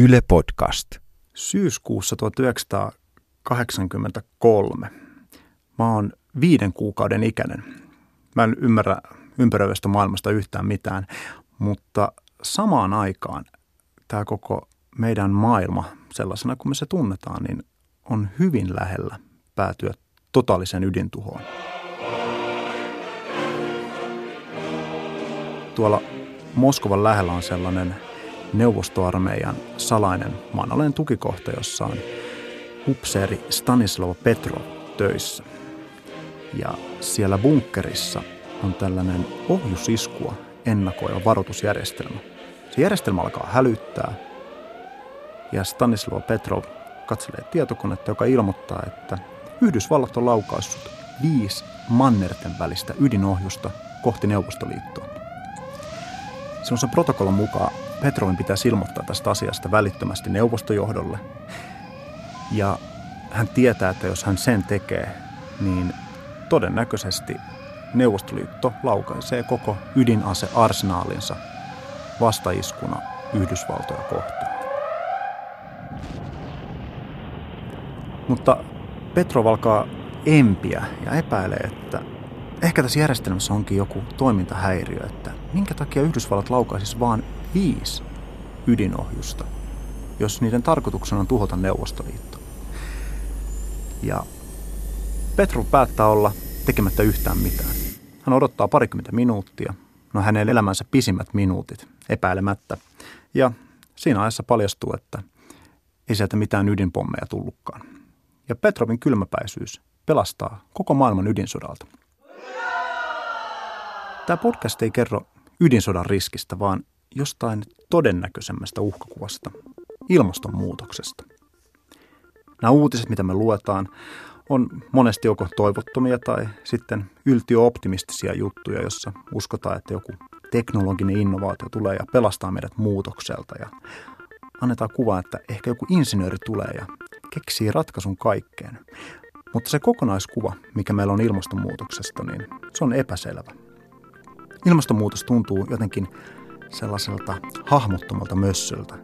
Yle Podcast. Syyskuussa 1983. Mä oon viiden kuukauden ikäinen. Mä en ymmärrä ympäröivästä maailmasta yhtään mitään, mutta samaan aikaan tämä koko meidän maailma sellaisena kuin me se tunnetaan, niin on hyvin lähellä päätyä totaalisen ydintuhoon. Tuolla Moskovan lähellä on sellainen neuvostoarmeijan salainen maanalainen tukikohta, jossa on upseeri Stanislav Petrov töissä. Ja siellä bunkkerissa on tällainen ohjusiskua ennakoiva varoitusjärjestelmä. Se järjestelmä alkaa hälyttää ja Stanislav Petrov katselee tietokonetta, joka ilmoittaa, että Yhdysvallat on laukaissut viisi mannerten välistä ydinohjusta kohti Neuvostoliittoa. Silloin se protokollan mukaan Petrovin pitää ilmoittaa tästä asiasta välittömästi neuvostojohdolle. Ja hän tietää, että jos hän sen tekee, niin todennäköisesti Neuvostoliitto laukaisee koko ydinasearsenaalinsa vastaiskuna Yhdysvaltoja kohtaan. Mutta Petrov alkaa empiä ja epäilee, että ehkä tässä järjestelmässä onkin joku toimintahäiriö, että minkä takia Yhdysvallat laukaisisi vain viisi ydinohjusta, jos niiden tarkoituksena on tuhota Neuvostoliitto. Ja Petru päättää olla tekemättä yhtään mitään. Hän odottaa parikymmentä minuuttia, no hänen elämänsä pisimmät minuutit, epäilemättä. Ja siinä ajassa paljastuu, että ei sieltä mitään ydinpommeja tullutkaan. Ja Petrovin kylmäpäisyys pelastaa koko maailman ydinsodalta. Tämä podcast ei kerro ydinsodan riskistä, vaan jostain todennäköisemmästä uhkakuvasta, ilmastonmuutoksesta. Nämä uutiset, mitä me luetaan, on monesti joko toivottomia tai sitten yltiöoptimistisia juttuja, jossa uskotaan, että joku teknologinen innovaatio tulee ja pelastaa meidät muutokselta ja annetaan kuva, että ehkä joku insinööri tulee ja keksii ratkaisun kaikkeen. Mutta se kokonaiskuva, mikä meillä on ilmastonmuutoksesta, niin se on epäselvä. Ilmastonmuutos tuntuu jotenkin sellaiselta hahmottomalta mössöltä,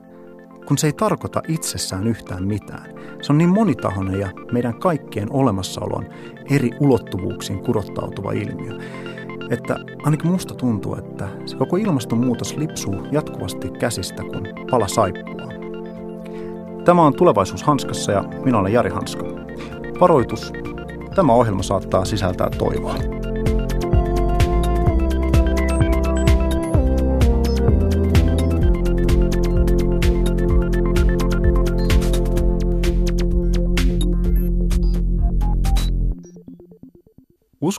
kun se ei tarkoita itsessään yhtään mitään. Se on niin monitahoinen ja meidän kaikkien olemassaolon eri ulottuvuuksiin kurottautuva ilmiö, että ainakin musta tuntuu, että se koko ilmastonmuutos lipsuu jatkuvasti käsistä kuin pala saippua. Tämä on Tulevaisuus Hanskassa ja minä olen Jari Hanska. Varoitus. Tämä ohjelma saattaa sisältää toivoa.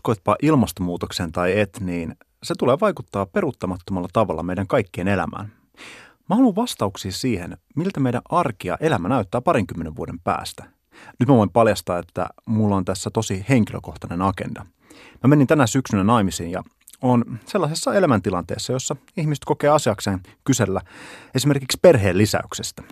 Uskoitpa ilmastonmuutokseen tai et, niin se tulee vaikuttaa peruuttamattomalla tavalla meidän kaikkien elämään. Mä haluan vastauksia siihen, miltä meidän arki ja elämä näyttää parinkymmenen vuoden päästä. Nyt mä voin paljastaa, että mulla on tässä tosi henkilökohtainen agenda. Mä menin tänä syksynä naimisiin ja on sellaisessa elämäntilanteessa, jossa ihmiset kokee asiakseen kysellä esimerkiksi perheen lisäyksestä.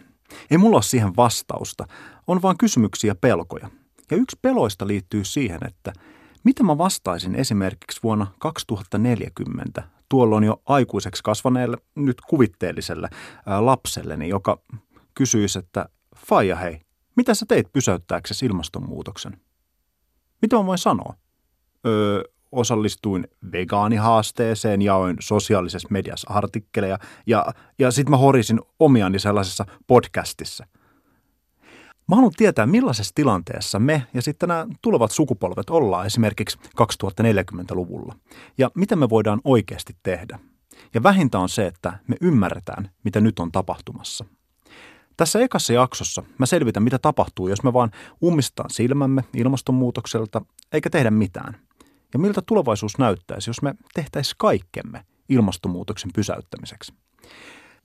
Ei mulla ole siihen vastausta, on vaan kysymyksiä ja pelkoja. Ja yksi peloista liittyy siihen, että – mitä mä vastaisin esimerkiksi vuonna 2040 tuolloin jo aikuiseksi kasvaneelle, nyt kuvitteelliselle ää, lapselleni, joka kysyisi, että Faija hei, mitä sä teit pysäyttääksesi ilmastonmuutoksen? Mitä mä voin sanoa? Öö, osallistuin vegaanihaasteeseen, jaoin sosiaalisessa mediassa artikkeleja ja, ja sitten mä horisin omiani sellaisessa podcastissa – Mä haluan tietää, millaisessa tilanteessa me ja sitten nämä tulevat sukupolvet ollaan esimerkiksi 2040-luvulla. Ja mitä me voidaan oikeasti tehdä. Ja vähintä on se, että me ymmärretään, mitä nyt on tapahtumassa. Tässä ekassa jaksossa mä selvitän, mitä tapahtuu, jos me vaan ummistetaan silmämme ilmastonmuutokselta eikä tehdä mitään. Ja miltä tulevaisuus näyttäisi, jos me tehtäisiin kaikkemme ilmastonmuutoksen pysäyttämiseksi.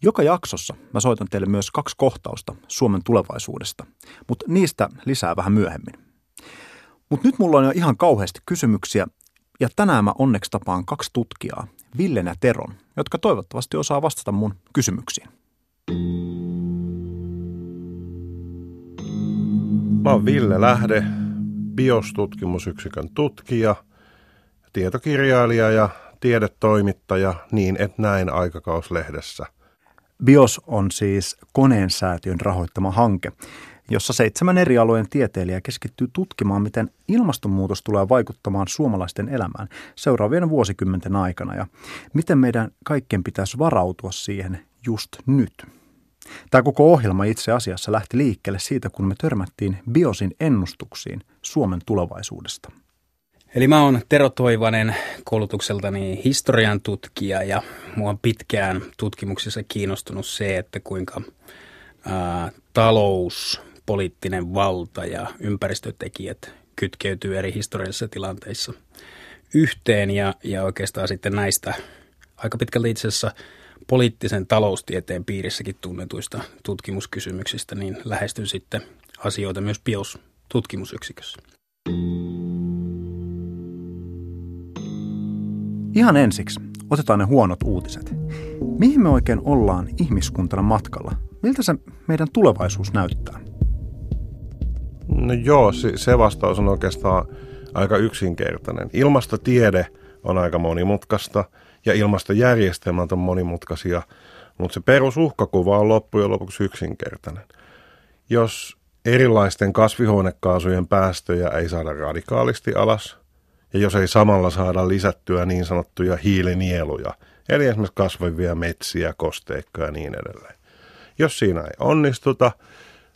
Joka jaksossa mä soitan teille myös kaksi kohtausta Suomen tulevaisuudesta, mutta niistä lisää vähän myöhemmin. Mutta nyt mulla on jo ihan kauheasti kysymyksiä, ja tänään mä onneksi tapaan kaksi tutkijaa, Villen ja Teron, jotka toivottavasti osaa vastata mun kysymyksiin. Mä oon Ville Lähde, biostutkimusyksikön tutkija, tietokirjailija ja tiedetoimittaja niin et näin aikakauslehdessä – BIOS on siis koneen säätiön rahoittama hanke, jossa seitsemän eri alueen tieteilijä keskittyy tutkimaan, miten ilmastonmuutos tulee vaikuttamaan suomalaisten elämään seuraavien vuosikymmenten aikana ja miten meidän kaikkien pitäisi varautua siihen just nyt. Tämä koko ohjelma itse asiassa lähti liikkeelle siitä, kun me törmättiin BIOSin ennustuksiin Suomen tulevaisuudesta. Eli mä oon Tero Toivanen, koulutukseltani historian tutkija ja mua on pitkään tutkimuksissa kiinnostunut se, että kuinka ää, talous, poliittinen valta ja ympäristötekijät kytkeytyy eri historiallisissa tilanteissa yhteen ja, ja oikeastaan sitten näistä aika pitkälti itse asiassa poliittisen taloustieteen piirissäkin tunnetuista tutkimuskysymyksistä, niin lähestyn sitten asioita myös BIOS tutkimusyksikössä. Ihan ensiksi otetaan ne huonot uutiset. Mihin me oikein ollaan ihmiskuntana matkalla? Miltä se meidän tulevaisuus näyttää? No joo, se vastaus on oikeastaan aika yksinkertainen. Ilmastotiede on aika monimutkaista ja ilmastojärjestelmät on monimutkaisia, mutta se perusuhkakuva on loppujen lopuksi yksinkertainen. Jos erilaisten kasvihuonekaasujen päästöjä ei saada radikaalisti alas, ja jos ei samalla saada lisättyä niin sanottuja hiilinieluja, eli esimerkiksi kasvavia metsiä, kosteikkoja ja niin edelleen. Jos siinä ei onnistuta,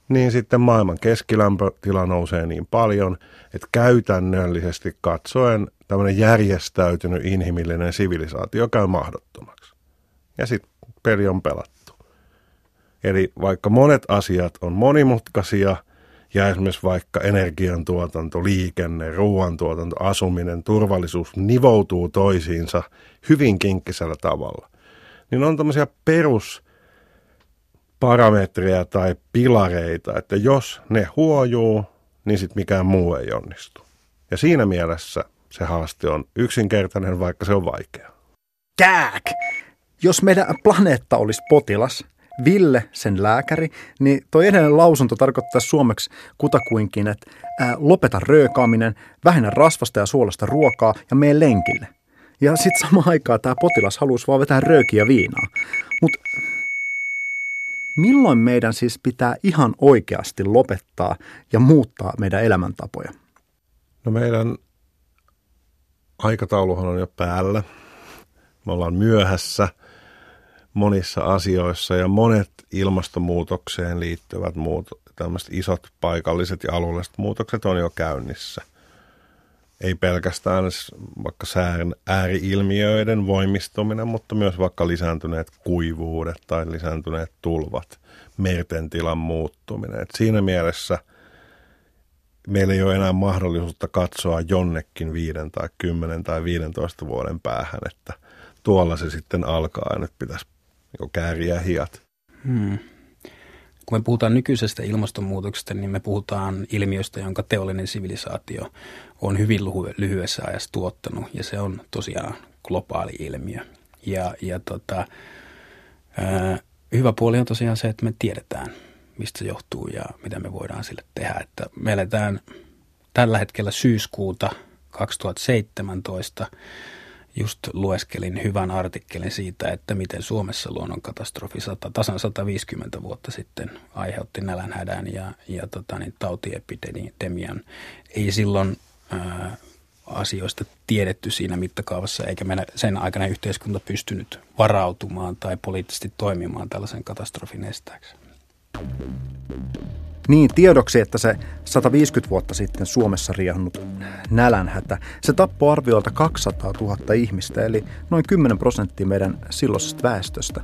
niin sitten maailman keskilämpötila nousee niin paljon, että käytännöllisesti katsoen tämmöinen järjestäytynyt inhimillinen sivilisaatio käy mahdottomaksi. Ja sitten peli on pelattu. Eli vaikka monet asiat on monimutkaisia ja esimerkiksi vaikka energiantuotanto, liikenne, ruoantuotanto, asuminen, turvallisuus nivoutuu toisiinsa hyvin kinkkisellä tavalla, niin on tämmöisiä perus parametreja tai pilareita, että jos ne huojuu, niin sitten mikään muu ei onnistu. Ja siinä mielessä se haaste on yksinkertainen, vaikka se on vaikea. Kääk! Jos meidän planeetta olisi potilas, Ville sen lääkäri, niin toi edellinen lausunto tarkoittaa suomeksi kutakuinkin, että lopeta röökaaminen, vähennä rasvasta ja suolasta ruokaa ja mene lenkille. Ja sitten samaan aikaan tämä potilas haluaisi vaan vetää röökiä viinaa. Mutta milloin meidän siis pitää ihan oikeasti lopettaa ja muuttaa meidän elämäntapoja? No meidän aikatauluhan on jo päällä. Me ollaan myöhässä monissa asioissa ja monet ilmastonmuutokseen liittyvät muut, tämmöiset isot paikalliset ja alueelliset muutokset on jo käynnissä. Ei pelkästään vaikka sään ääriilmiöiden voimistuminen, mutta myös vaikka lisääntyneet kuivuudet tai lisääntyneet tulvat, merten tilan muuttuminen. Et siinä mielessä – meillä ei ole enää mahdollisuutta katsoa jonnekin viiden tai kymmenen tai 15 vuoden päähän, että tuolla se sitten alkaa ja nyt pitäisi niin kääriä hiat. Hmm. Kun me puhutaan nykyisestä ilmastonmuutoksesta, niin me puhutaan ilmiöstä, jonka teollinen sivilisaatio on hyvin lyhyessä ajassa tuottanut, ja se on tosiaan globaali ilmiö. Ja, ja tota, ää, hyvä puoli on tosiaan se, että me tiedetään – mistä se johtuu ja mitä me voidaan sille tehdä. Että me eletään tällä hetkellä syyskuuta 2017. Just lueskelin hyvän artikkelin siitä, että miten Suomessa luonnonkatastrofi 100, tasan 150 vuotta sitten aiheutti nälänhädän ja, ja tota, niin, tautiepidemian. Ei silloin ää, asioista tiedetty siinä mittakaavassa, eikä meidän sen aikana yhteiskunta pystynyt varautumaan tai poliittisesti toimimaan tällaisen katastrofin estääksi. Niin tiedoksi, että se 150 vuotta sitten Suomessa riehunut nälänhätä, se tappoi arviolta 200 000 ihmistä, eli noin 10 prosenttia meidän silloisesta väestöstä.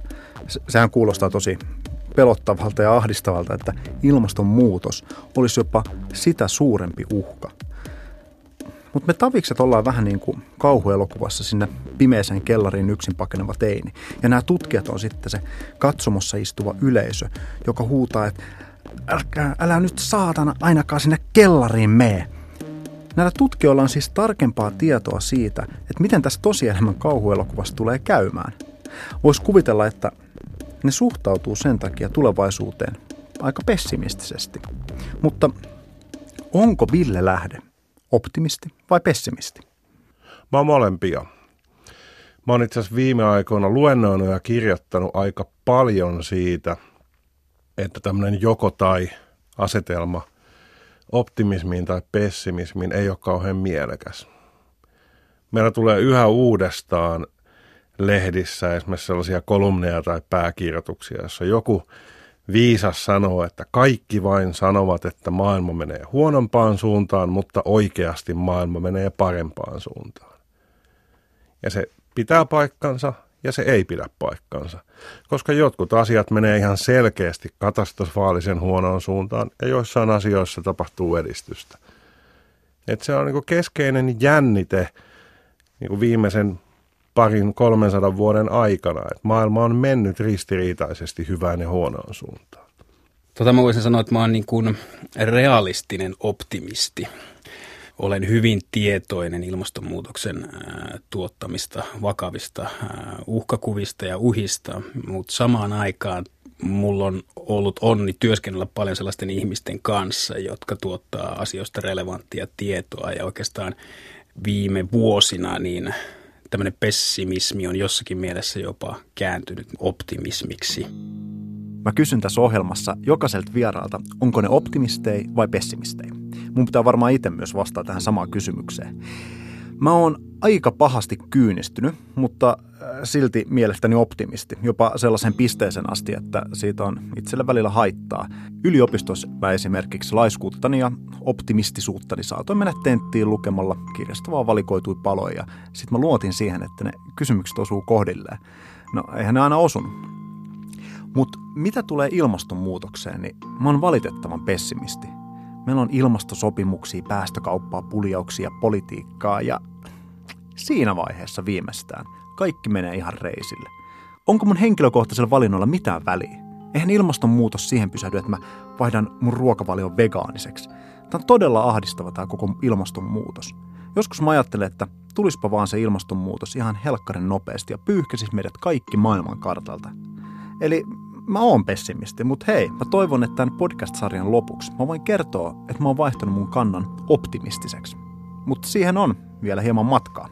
Sehän kuulostaa tosi pelottavalta ja ahdistavalta, että ilmastonmuutos olisi jopa sitä suurempi uhka. Mutta me tavikset ollaan vähän niin kuin kauhuelokuvassa sinne pimeeseen kellariin yksin pakeneva teini. Ja nämä tutkijat on sitten se katsomossa istuva yleisö, joka huutaa, että älkää, älä nyt saatana ainakaan sinne kellariin mee. Näillä tutkijoilla on siis tarkempaa tietoa siitä, että miten tässä tosielämän kauhuelokuvassa tulee käymään. Voisi kuvitella, että ne suhtautuu sen takia tulevaisuuteen aika pessimistisesti. Mutta onko Ville Lähde optimisti vai pessimisti? Mä oon molempia. Mä oon itse asiassa viime aikoina luennoinut ja kirjoittanut aika paljon siitä, että tämmöinen joko tai asetelma optimismiin tai pessimismiin ei ole kauhean mielekäs. Meillä tulee yhä uudestaan lehdissä esimerkiksi sellaisia kolumneja tai pääkirjoituksia, jossa joku viisas sanoo, että kaikki vain sanovat, että maailma menee huonompaan suuntaan, mutta oikeasti maailma menee parempaan suuntaan. Ja se pitää paikkansa ja se ei pidä paikkansa, koska jotkut asiat menee ihan selkeästi katastrofaalisen huonoon suuntaan ja joissain asioissa tapahtuu edistystä. Et se on niin keskeinen jännite niin viimeisen parin 300 vuoden aikana, että maailma on mennyt ristiriitaisesti hyvään ja huonoon suuntaan. Tota mä voisin sanoa, että mä oon niin kuin realistinen optimisti. Olen hyvin tietoinen ilmastonmuutoksen tuottamista vakavista uhkakuvista ja uhista, mutta samaan aikaan mulla on ollut onni työskennellä paljon sellaisten ihmisten kanssa, jotka tuottaa asioista relevanttia tietoa ja oikeastaan viime vuosina niin tämmöinen pessimismi on jossakin mielessä jopa kääntynyt optimismiksi. Mä kysyn tässä ohjelmassa jokaiselta vieraalta, onko ne optimistei vai pessimistei. Mun pitää varmaan itse myös vastata tähän samaan kysymykseen. Mä oon aika pahasti kyynistynyt, mutta äh, silti mielestäni optimisti. Jopa sellaisen pisteeseen asti, että siitä on itselle välillä haittaa. Yliopistossa mä esimerkiksi laiskuuttani ja optimistisuuttani saatoin mennä tenttiin lukemalla kirjasta vaan valikoitui paloja. Sitten mä luotin siihen, että ne kysymykset osuu kohdilleen. No eihän ne aina osunut. Mutta mitä tulee ilmastonmuutokseen, niin mä oon valitettavan pessimisti. Meillä on ilmastosopimuksia, päästökauppaa, puljauksia, politiikkaa ja siinä vaiheessa viimeistään kaikki menee ihan reisille. Onko mun henkilökohtaisella valinnolla mitään väliä? Eihän ilmastonmuutos siihen pysähdy, että mä vaihdan mun ruokavalion vegaaniseksi. Tämä on todella ahdistava tämä koko ilmastonmuutos. Joskus mä ajattelen, että tulispa vaan se ilmastonmuutos ihan helkkaren nopeasti ja pyyhkäsis meidät kaikki maailman kartalta. Eli mä oon pessimisti, mutta hei, mä toivon, että tämän podcast-sarjan lopuksi mä voin kertoa, että mä oon vaihtanut mun kannan optimistiseksi. Mutta siihen on vielä hieman matkaa.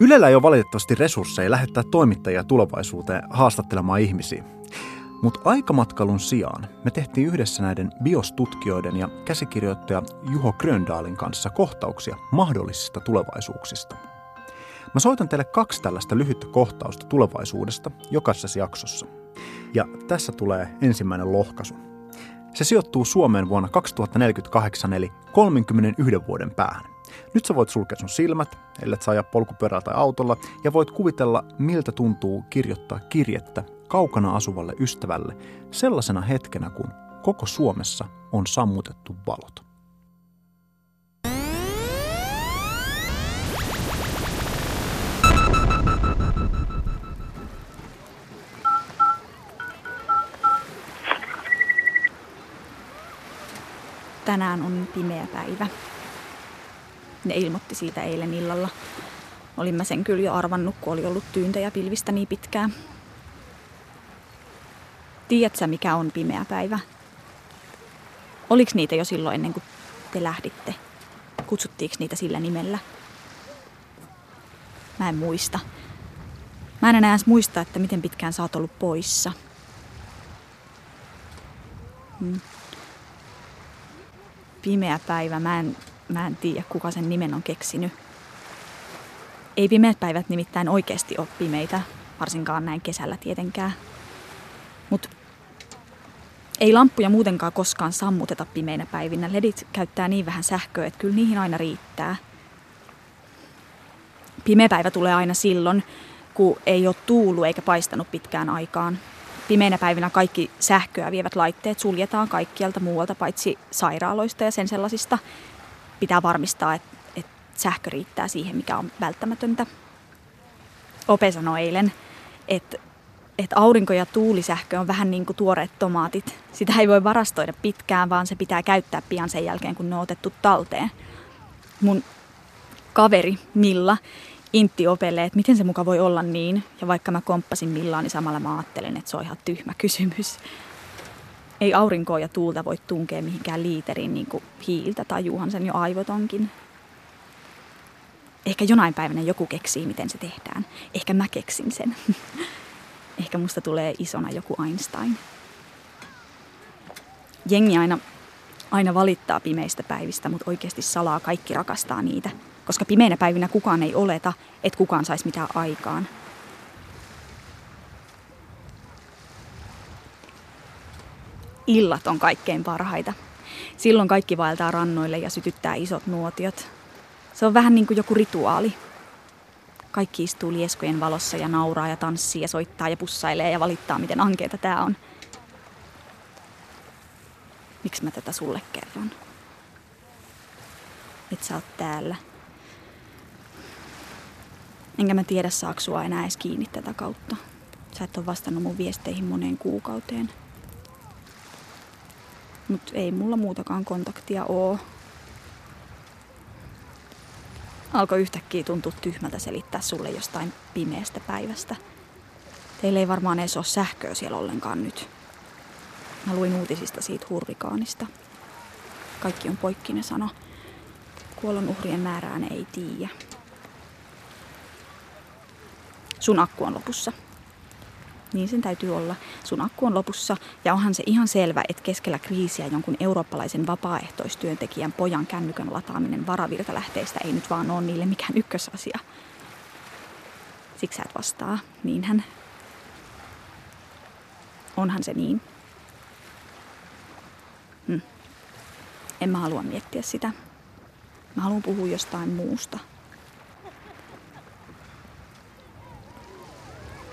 Ylellä ei ole valitettavasti resursseja lähettää toimittajia tulevaisuuteen haastattelemaan ihmisiä. Mutta aikamatkalun sijaan me tehtiin yhdessä näiden biostutkijoiden ja käsikirjoittaja Juho Gröndalin kanssa kohtauksia mahdollisista tulevaisuuksista – Mä soitan teille kaksi tällaista lyhyttä kohtausta tulevaisuudesta jokaisessa jaksossa. Ja tässä tulee ensimmäinen lohkaisu. Se sijoittuu Suomeen vuonna 2048 eli 31 vuoden päähän. Nyt sä voit sulkea sun silmät, ellei sä ajaa polkupyörällä tai autolla, ja voit kuvitella, miltä tuntuu kirjoittaa kirjettä kaukana asuvalle ystävälle sellaisena hetkenä, kun koko Suomessa on sammutettu valot. Tänään on pimeä päivä. Ne ilmoitti siitä eilen illalla. Olin mä sen kyllä jo arvannut, kun oli ollut ja pilvistä niin pitkään. Tiedätkö mikä on pimeä päivä? Oliks niitä jo silloin ennen kuin te lähditte? Kutsuttiinko niitä sillä nimellä? Mä en muista. Mä en enää muista, että miten pitkään sä oot ollut poissa. Hmm pimeä päivä. Mä en, mä en tiedä, kuka sen nimen on keksinyt. Ei pimeät päivät nimittäin oikeasti ole pimeitä, varsinkaan näin kesällä tietenkään. Mutta ei lamppuja muutenkaan koskaan sammuteta pimeinä päivinä. Ledit käyttää niin vähän sähköä, että kyllä niihin aina riittää. Pimeä päivä tulee aina silloin, kun ei ole tuulu eikä paistanut pitkään aikaan pimeinä päivinä kaikki sähköä vievät laitteet suljetaan kaikkialta muualta paitsi sairaaloista ja sen sellaisista. Pitää varmistaa, että, että sähkö riittää siihen, mikä on välttämätöntä. Ope sanoi eilen, että, että aurinko- ja tuulisähkö on vähän niin kuin tuoreet tomaatit. Sitä ei voi varastoida pitkään, vaan se pitää käyttää pian sen jälkeen, kun ne on otettu talteen. Mun kaveri Milla intti opelle, että miten se muka voi olla niin. Ja vaikka mä komppasin Millaan, niin samalla mä ajattelen, että se on ihan tyhmä kysymys. Ei aurinkoa ja tuulta voi tunkea mihinkään liiteriin niin kuin hiiltä, tai juuhan sen jo aivotonkin. Ehkä jonain päivänä joku keksii, miten se tehdään. Ehkä mä keksin sen. Ehkä musta tulee isona joku Einstein. Jengi aina, aina valittaa pimeistä päivistä, mutta oikeasti salaa kaikki rakastaa niitä. Koska pimeinä päivinä kukaan ei oleta, että kukaan saisi mitään aikaan. Illat on kaikkein parhaita. Silloin kaikki vaeltaa rannoille ja sytyttää isot nuotiot. Se on vähän niin kuin joku rituaali. Kaikki istuu lieskojen valossa ja nauraa ja tanssii ja soittaa ja pussailee ja valittaa, miten ankeeta tää on. Miksi mä tätä sulle kerron? Et sä oot täällä. Enkä mä tiedä, saako sua enää edes kiinni tätä kautta. Sä et ole vastannut mun viesteihin moneen kuukauteen. Mut ei mulla muutakaan kontaktia oo. Alkoi yhtäkkiä tuntua tyhmältä selittää sulle jostain pimeästä päivästä. Teillä ei varmaan edes ole sähköä siellä ollenkaan nyt. Mä luin uutisista siitä hurrikaanista. Kaikki on poikki, ne sano. Kuollon uhrien määrään ei tiedä. Sun akku on lopussa. Niin sen täytyy olla. Sun akku on lopussa ja onhan se ihan selvä, että keskellä kriisiä jonkun eurooppalaisen vapaaehtoistyöntekijän pojan kännykän lataaminen varavirtalähteistä ei nyt vaan ole niille mikään ykkösasia. Siksi sä et vastaa. Niinhän. Onhan se niin. Hm. En mä halua miettiä sitä. Mä haluan puhua jostain muusta.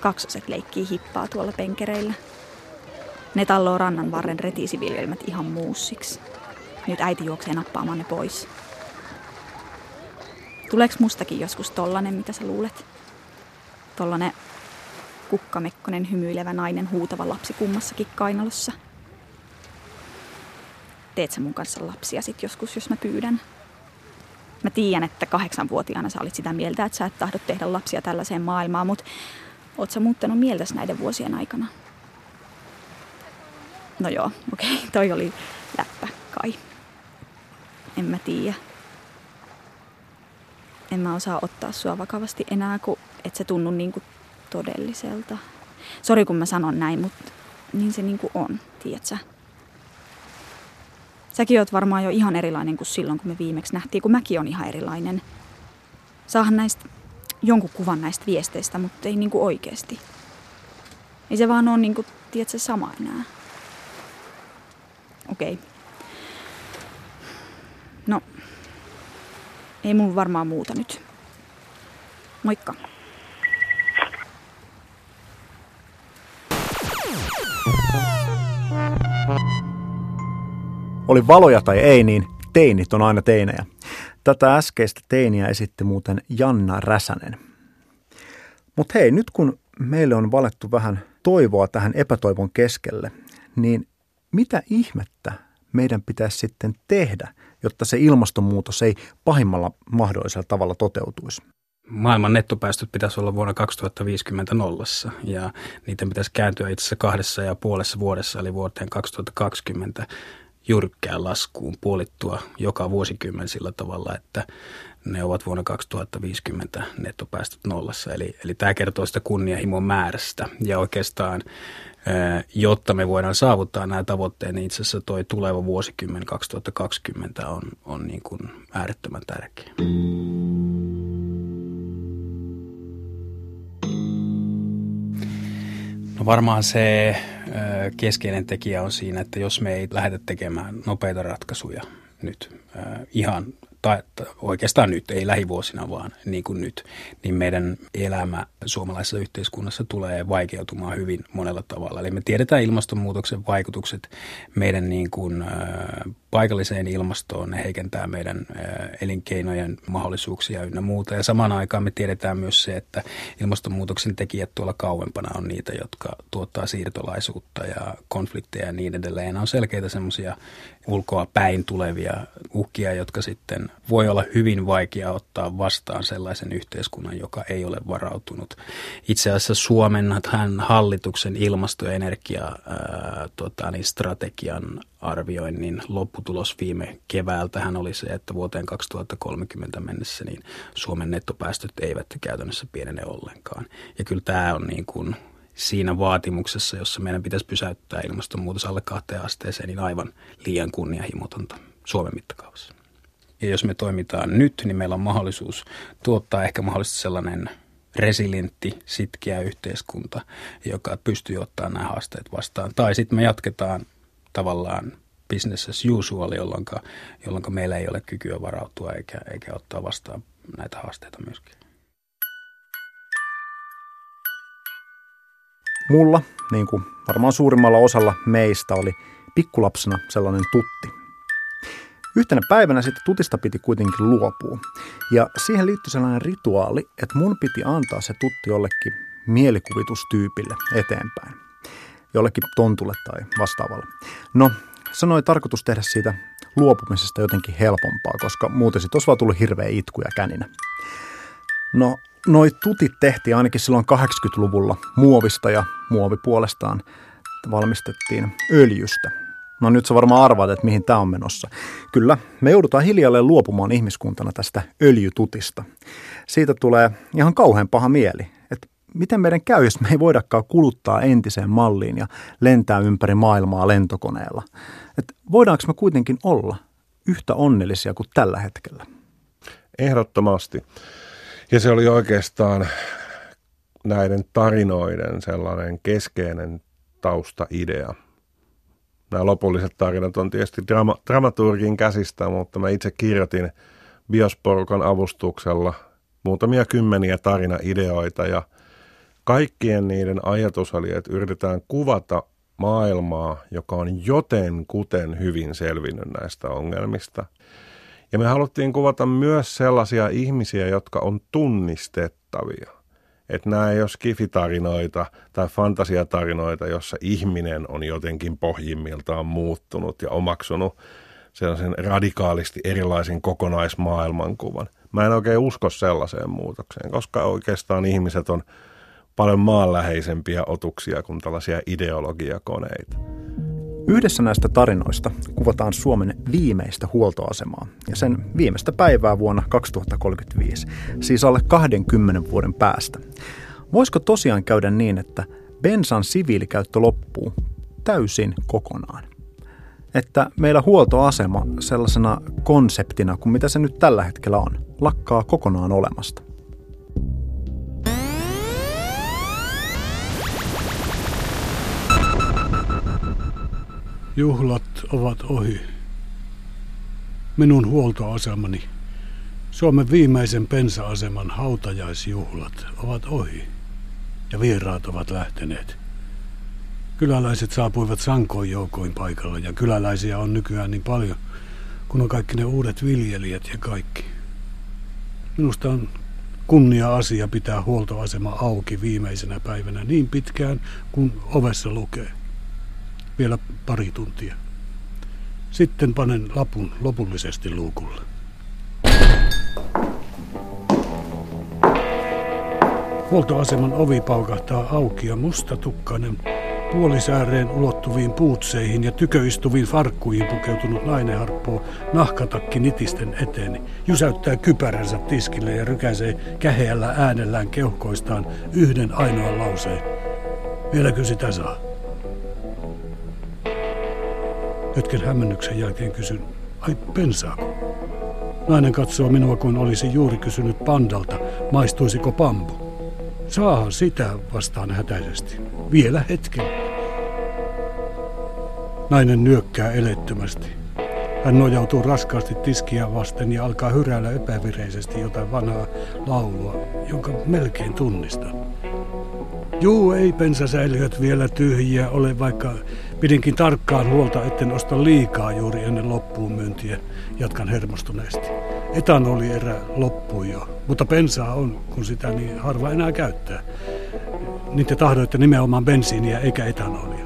Kaksoset leikkii hippaa tuolla penkereillä. Ne talloo rannan varren retisiviljelmät ihan muussiksi. Nyt äiti juoksee nappaamaan ne pois. Tuleeks mustakin joskus tollanen, mitä sä luulet? Tollanen kukkamekkonen hymyilevä nainen huutava lapsi kummassakin kainalossa. Teet sä mun kanssa lapsia sit joskus, jos mä pyydän? Mä tiedän, että kahdeksanvuotiaana sä olit sitä mieltä, että sä et tahdo tehdä lapsia tällaiseen maailmaan, mutta Sä muuttanut mieltäsi näiden vuosien aikana? No joo, okei, okay, toi oli läppä kai. En mä tiedä. En mä osaa ottaa sua vakavasti enää, kun et se tunnu niinku todelliselta. Sori kun mä sanon näin, mutta niin se niinku on, tiedät sä? Säkin oot varmaan jo ihan erilainen kuin silloin, kun me viimeksi nähtiin, kun mäkin on ihan erilainen. Saahan näistä jonkun kuvan näistä viesteistä, mutta ei niinku oikeasti. Ei se vaan ole niinku, tiedätkö, sama enää. Okei. Okay. No, ei mun varmaan muuta nyt. Moikka. Oli valoja tai ei, niin teinit on aina teinejä. Tätä äskeistä teiniä esitti muuten Janna Räsänen. Mutta hei, nyt kun meille on valettu vähän toivoa tähän epätoivon keskelle, niin mitä ihmettä meidän pitäisi sitten tehdä, jotta se ilmastonmuutos ei pahimmalla mahdollisella tavalla toteutuisi? Maailman nettopäästöt pitäisi olla vuonna 2050 nollassa ja niiden pitäisi kääntyä itse asiassa kahdessa ja puolessa vuodessa eli vuoteen 2020 jyrkkään laskuun puolittua joka vuosikymmen sillä tavalla, että ne ovat vuonna 2050 nettopäästöt nollassa. Eli, eli tämä kertoo sitä kunnianhimon määrästä ja oikeastaan jotta me voidaan saavuttaa nämä tavoitteet, niin itse asiassa tuo tuleva vuosikymmen 2020 on, on niin kuin äärettömän tärkeä. No varmaan se keskeinen tekijä on siinä, että jos me ei lähdetä tekemään nopeita ratkaisuja nyt ihan tai oikeastaan nyt, ei lähivuosina vaan niin kuin nyt, niin meidän elämä suomalaisessa yhteiskunnassa tulee vaikeutumaan hyvin monella tavalla. Eli me tiedetään ilmastonmuutoksen vaikutukset meidän niin kuin, paikalliseen ilmastoon, ne heikentää meidän elinkeinojen mahdollisuuksia ynnä muuta. Ja samaan aikaan me tiedetään myös se, että ilmastonmuutoksen tekijät tuolla kauempana on niitä, jotka tuottaa siirtolaisuutta ja konflikteja ja niin edelleen. Ja on selkeitä semmoisia ulkoa päin tulevia uhkia, jotka sitten voi olla hyvin vaikea ottaa vastaan sellaisen yhteiskunnan, joka ei ole varautunut. Itse asiassa Suomen hallituksen ilmasto- ja energia ää, tota, niin strategian arvioinnin loppu lopputulos viime keväältähän oli se, että vuoteen 2030 mennessä niin Suomen nettopäästöt eivät käytännössä pienene ollenkaan. Ja kyllä tämä on niin kuin siinä vaatimuksessa, jossa meidän pitäisi pysäyttää ilmastonmuutos alle kahteen asteeseen, niin aivan liian kunnianhimotonta Suomen mittakaavassa. Ja jos me toimitaan nyt, niin meillä on mahdollisuus tuottaa ehkä mahdollisesti sellainen resilientti, sitkeä yhteiskunta, joka pystyy ottaa nämä haasteet vastaan. Tai sitten me jatketaan tavallaan business as usual, jolloin, jolloin meillä ei ole kykyä varautua eikä, eikä ottaa vastaan näitä haasteita myöskin. Mulla, niin kuin varmaan suurimmalla osalla meistä, oli pikkulapsena sellainen tutti. Yhtenä päivänä sitten tutista piti kuitenkin luopua. Ja siihen liittyi sellainen rituaali, että mun piti antaa se tutti jollekin mielikuvitustyypille eteenpäin. Jollekin tontulle tai vastaavalle. No, sanoi tarkoitus tehdä siitä luopumisesta jotenkin helpompaa, koska muuten sitten olisi vaan tullut hirveä itku ja käninä. No, noi tutit tehtiin ainakin silloin 80-luvulla muovista ja muovi puolestaan valmistettiin öljystä. No nyt sä varmaan arvaat, että mihin tämä on menossa. Kyllä, me joudutaan hiljalleen luopumaan ihmiskuntana tästä öljytutista. Siitä tulee ihan kauhean paha mieli, miten meidän käy, jos me ei voidakaan kuluttaa entiseen malliin ja lentää ympäri maailmaa lentokoneella. Et voidaanko me kuitenkin olla yhtä onnellisia kuin tällä hetkellä? Ehdottomasti. Ja se oli oikeastaan näiden tarinoiden sellainen keskeinen taustaidea. Nämä lopulliset tarinat on tietysti drama, dramaturgin käsistä, mutta mä itse kirjoitin Biosporukan avustuksella muutamia kymmeniä tarinaideoita ja kaikkien niiden ajatus oli, että yritetään kuvata maailmaa, joka on joten kuten hyvin selvinnyt näistä ongelmista. Ja me haluttiin kuvata myös sellaisia ihmisiä, jotka on tunnistettavia. Että nämä ei ole skifitarinoita tai fantasiatarinoita, jossa ihminen on jotenkin pohjimmiltaan muuttunut ja omaksunut sellaisen radikaalisti erilaisen kokonaismaailmankuvan. Mä en oikein usko sellaiseen muutokseen, koska oikeastaan ihmiset on paljon maanläheisempiä otuksia kuin tällaisia ideologiakoneita. Yhdessä näistä tarinoista kuvataan Suomen viimeistä huoltoasemaa ja sen viimeistä päivää vuonna 2035, siis alle 20 vuoden päästä. Voisiko tosiaan käydä niin, että bensan siviilikäyttö loppuu täysin kokonaan? Että meillä huoltoasema sellaisena konseptina kuin mitä se nyt tällä hetkellä on, lakkaa kokonaan olemasta. Juhlat ovat ohi. Minun huoltoasemani, Suomen viimeisen pensa-aseman hautajaisjuhlat ovat ohi ja vieraat ovat lähteneet. Kyläläiset saapuivat sankoin joukoin paikalla ja kyläläisiä on nykyään niin paljon, kun on kaikki ne uudet viljelijät ja kaikki. Minusta on kunnia asia pitää huoltoasema auki viimeisenä päivänä niin pitkään, kun ovessa lukee vielä pari tuntia. Sitten panen lapun lopullisesti luukulle. Huoltoaseman ovi paukahtaa auki ja mustatukkainen puolisääreen ulottuviin puutseihin ja tyköistuviin farkkuihin pukeutunut nainen harppoo nahkatakki nitisten eteeni, jysäyttää kypäränsä tiskille ja rykäsee käheällä äänellään keuhkoistaan yhden ainoan lauseen. Vieläkö sitä saa? Hetken hämmennyksen jälkeen kysyn, ai pensaako? Nainen katsoo minua, kun olisi juuri kysynyt pandalta, maistuisiko pampu. Saa sitä, vastaan hätäisesti. Vielä hetken. Nainen nyökkää elettömästi. Hän nojautuu raskaasti tiskiä vasten ja alkaa hyräillä epävireisesti jotain vanhaa laulua, jonka melkein tunnistan. Juu, ei pensasäiliöt vielä tyhjiä ole, vaikka Pidinkin tarkkaan huolta, etten osta liikaa juuri ennen loppuun myyntiä. Jatkan hermostuneesti. Etanoli erä loppui jo, mutta bensaa on, kun sitä niin harva enää käyttää. Niin te tahdoitte nimenomaan bensiiniä eikä etanolia.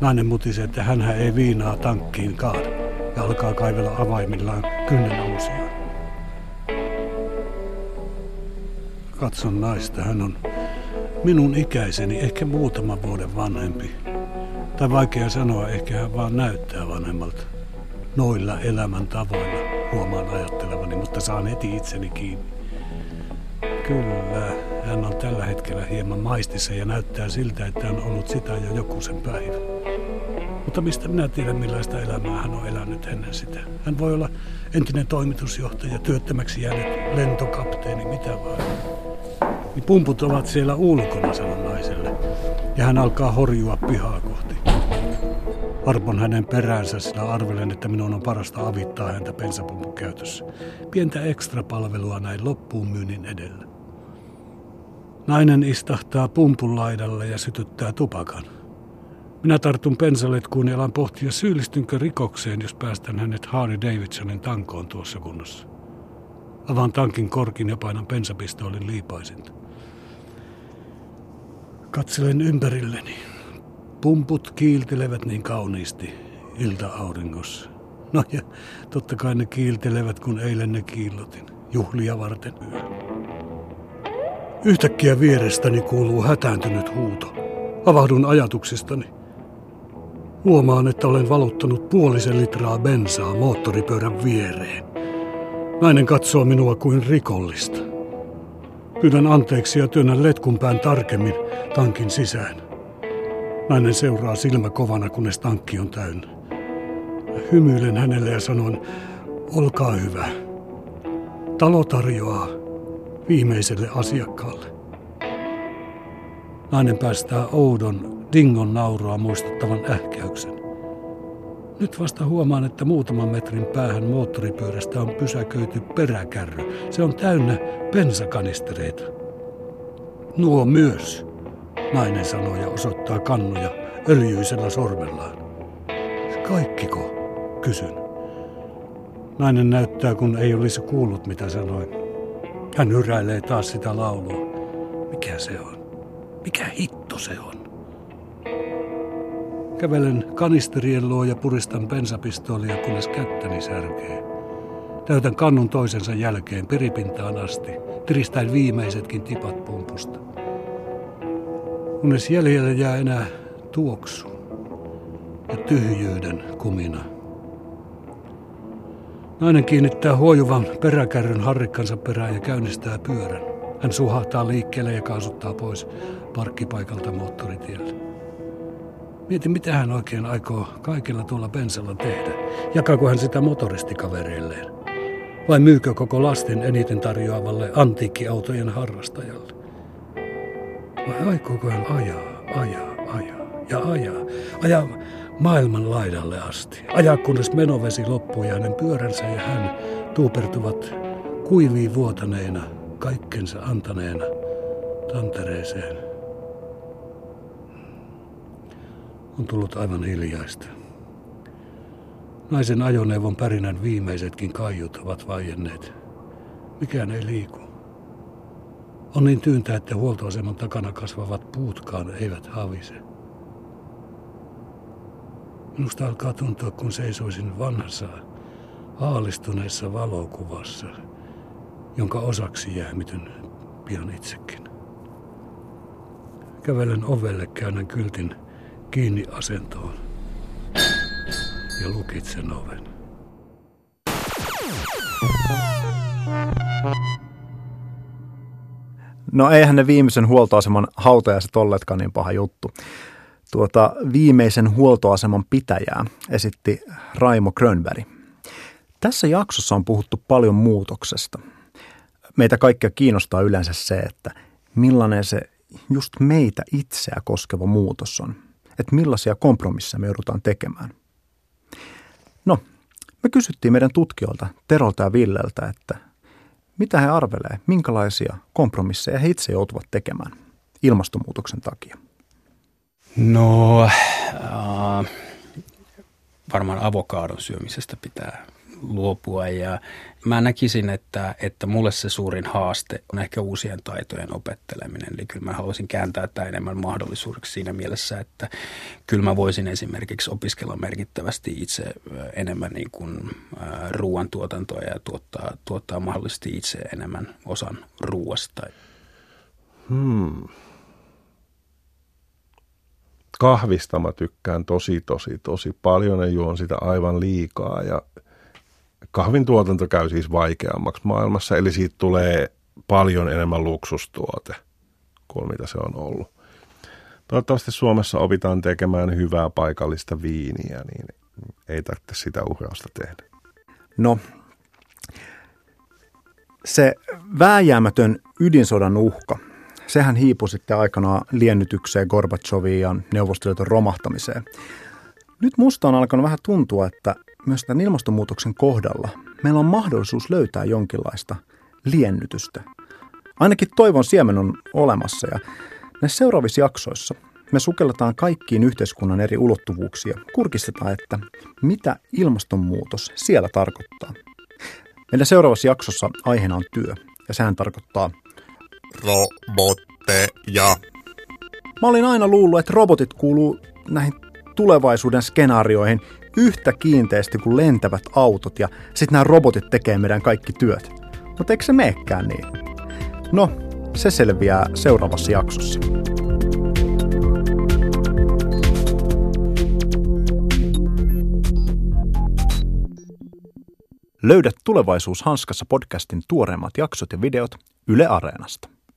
Nainen mutisi, että hän ei viinaa tankkiin kaada ja alkaa kaivella avaimillaan kynnen ousiaan. Katson naista, hän on minun ikäiseni, ehkä muutama vuoden vanhempi. Tai vaikea sanoa, ehkä hän vaan näyttää vanhemmalta. noilla elämäntavoilla, huomaan ajattelevani, mutta saan heti itseni kiinni. Kyllä, hän on tällä hetkellä hieman maistissa ja näyttää siltä, että on ollut sitä jo joku sen päivä. Mutta mistä minä tiedän, millaista elämää hän on elänyt ennen sitä? Hän voi olla entinen toimitusjohtaja, työttömäksi jäänyt lentokapteeni, mitä vaan. Niin pumput ovat siellä ulkona, sanon naiselle. Ja hän alkaa horjua pihaa kohti. Arpon hänen peräänsä, sillä arvelen, että minun on parasta avittaa häntä bensapumpun käytössä. Pientä ekstrapalvelua näin loppuun myynnin edellä. Nainen istahtaa pumpun laidalle ja sytyttää tupakan. Minä tartun pensaletkuun ja alan pohtia, syyllistynkö rikokseen, jos päästän hänet Harley Davidsonin tankoon tuossa kunnossa. Avaan tankin korkin ja painan pensapistoolin liipaisinta. Katselen ympärilleni. Pumput kiiltelevät niin kauniisti ilta-auringossa. No ja totta kai ne kiiltelevät, kun eilen ne kiillotin. Juhlia varten yö. Yhtäkkiä vierestäni kuuluu hätääntynyt huuto. Avahdun ajatuksistani. Huomaan, että olen valuttanut puolisen litraa bensaa moottoripyörän viereen. Nainen katsoo minua kuin rikollista. Pyydän anteeksi ja työnnän letkun pään tarkemmin tankin sisään. Nainen seuraa silmä kovana, kunnes tankki on täynnä. Hymyilen hänelle ja sanon, olkaa hyvä. Talo tarjoaa viimeiselle asiakkaalle. Nainen päästää oudon dingon nauroa muistuttavan ähkäyksen. Nyt vasta huomaan, että muutaman metrin päähän moottoripyörästä on pysäköity peräkärry. Se on täynnä bensakanistereita. Nuo myös, nainen sanoo ja osoittaa kannuja öljyisellä sormellaan. Kaikkiko? Kysyn. Nainen näyttää, kun ei olisi kuullut, mitä sanoin. Hän yräilee taas sitä laulua. Mikä se on? Mikä hitto se on? Kävelen kanisterien luo ja puristan bensapistoolia, kunnes kättäni särkee. Täytän kannun toisensa jälkeen peripintaan asti, tiristäen viimeisetkin tipat pumpusta. Kunnes jäljellä jää enää tuoksu ja tyhjyyden kumina. Nainen kiinnittää huojuvan peräkärryn harrikkansa perään ja käynnistää pyörän. Hän suhahtaa liikkeelle ja kaasuttaa pois parkkipaikalta moottoritielle. Mietin, mitä hän oikein aikoo kaikella tuolla bensalla tehdä. Jakaako hän sitä motoristikavereilleen? Vai myykö koko lasten eniten tarjoavalle antiikkiautojen harrastajalle? Vai aikooko hän ajaa, ajaa, ajaa ja ajaa? Ajaa maailman laidalle asti. Ajaa kunnes menovesi loppuu ja hänen pyöränsä ja hän tuupertuvat kuiviin vuotaneena, kaikkensa antaneena tantereeseen. On tullut aivan hiljaista. Naisen ajoneuvon pärinän viimeisetkin kaiut ovat vaienneet. Mikään ei liiku. On niin tyyntä, että huoltoaseman takana kasvavat puutkaan eivät havise. Minusta alkaa tuntua, kun seisoisin vanhassa, haalistuneessa valokuvassa, jonka osaksi jäämityn pian itsekin. Kävelen ovelle, käännän kyltin kiinni asentoon ja lukitsen oven. No eihän ne viimeisen huoltoaseman hautajaiset olleetkaan niin paha juttu. Tuota viimeisen huoltoaseman pitäjää esitti Raimo Grönberg. Tässä jaksossa on puhuttu paljon muutoksesta. Meitä kaikkia kiinnostaa yleensä se, että millainen se just meitä itseä koskeva muutos on. Että millaisia kompromisseja me joudutaan tekemään. No, me kysyttiin meidän tutkijoilta Terolta ja Villeltä, että mitä he arvelee, minkälaisia kompromisseja he itse joutuvat tekemään ilmastonmuutoksen takia. No, äh, varmaan avokaadon syömisestä pitää luopua ja mä näkisin, että, että mulle se suurin haaste on ehkä uusien taitojen opetteleminen. Eli kyllä mä haluaisin kääntää tämä enemmän mahdollisuudeksi siinä mielessä, että kyllä mä voisin esimerkiksi opiskella merkittävästi itse enemmän niin kuin ruoantuotantoa ja tuottaa, tuottaa mahdollisesti itse enemmän osan ruoasta. Hmm. kahvista mä tykkään tosi, tosi, tosi paljon ja juon sitä aivan liikaa ja kahvin tuotanto käy siis vaikeammaksi maailmassa, eli siitä tulee paljon enemmän luksustuote kuin mitä se on ollut. Toivottavasti Suomessa opitaan tekemään hyvää paikallista viiniä, niin ei tarvitse sitä uhrausta tehdä. No, se vääjäämätön ydinsodan uhka, sehän hiipui sitten aikanaan liennytykseen Gorbachoviin ja Neuvostoliiton romahtamiseen. Nyt musta on alkanut vähän tuntua, että myös tämän ilmastonmuutoksen kohdalla meillä on mahdollisuus löytää jonkinlaista liennytystä. Ainakin toivon siemen on olemassa ja näissä seuraavissa jaksoissa me sukelletaan kaikkiin yhteiskunnan eri ulottuvuuksia, kurkistetaan, että mitä ilmastonmuutos siellä tarkoittaa. Meidän seuraavassa jaksossa aiheena on työ, ja sehän tarkoittaa robotteja. Mä olin aina luullut, että robotit kuuluu näihin tulevaisuuden skenaarioihin yhtä kiinteästi kuin lentävät autot ja sitten nämä robotit tekee meidän kaikki työt. Mutta eikö se meekään niin? No, se selviää seuraavassa jaksossa. Löydät Tulevaisuus hanskassa podcastin tuoreimmat jaksot ja videot Yle Areenasta.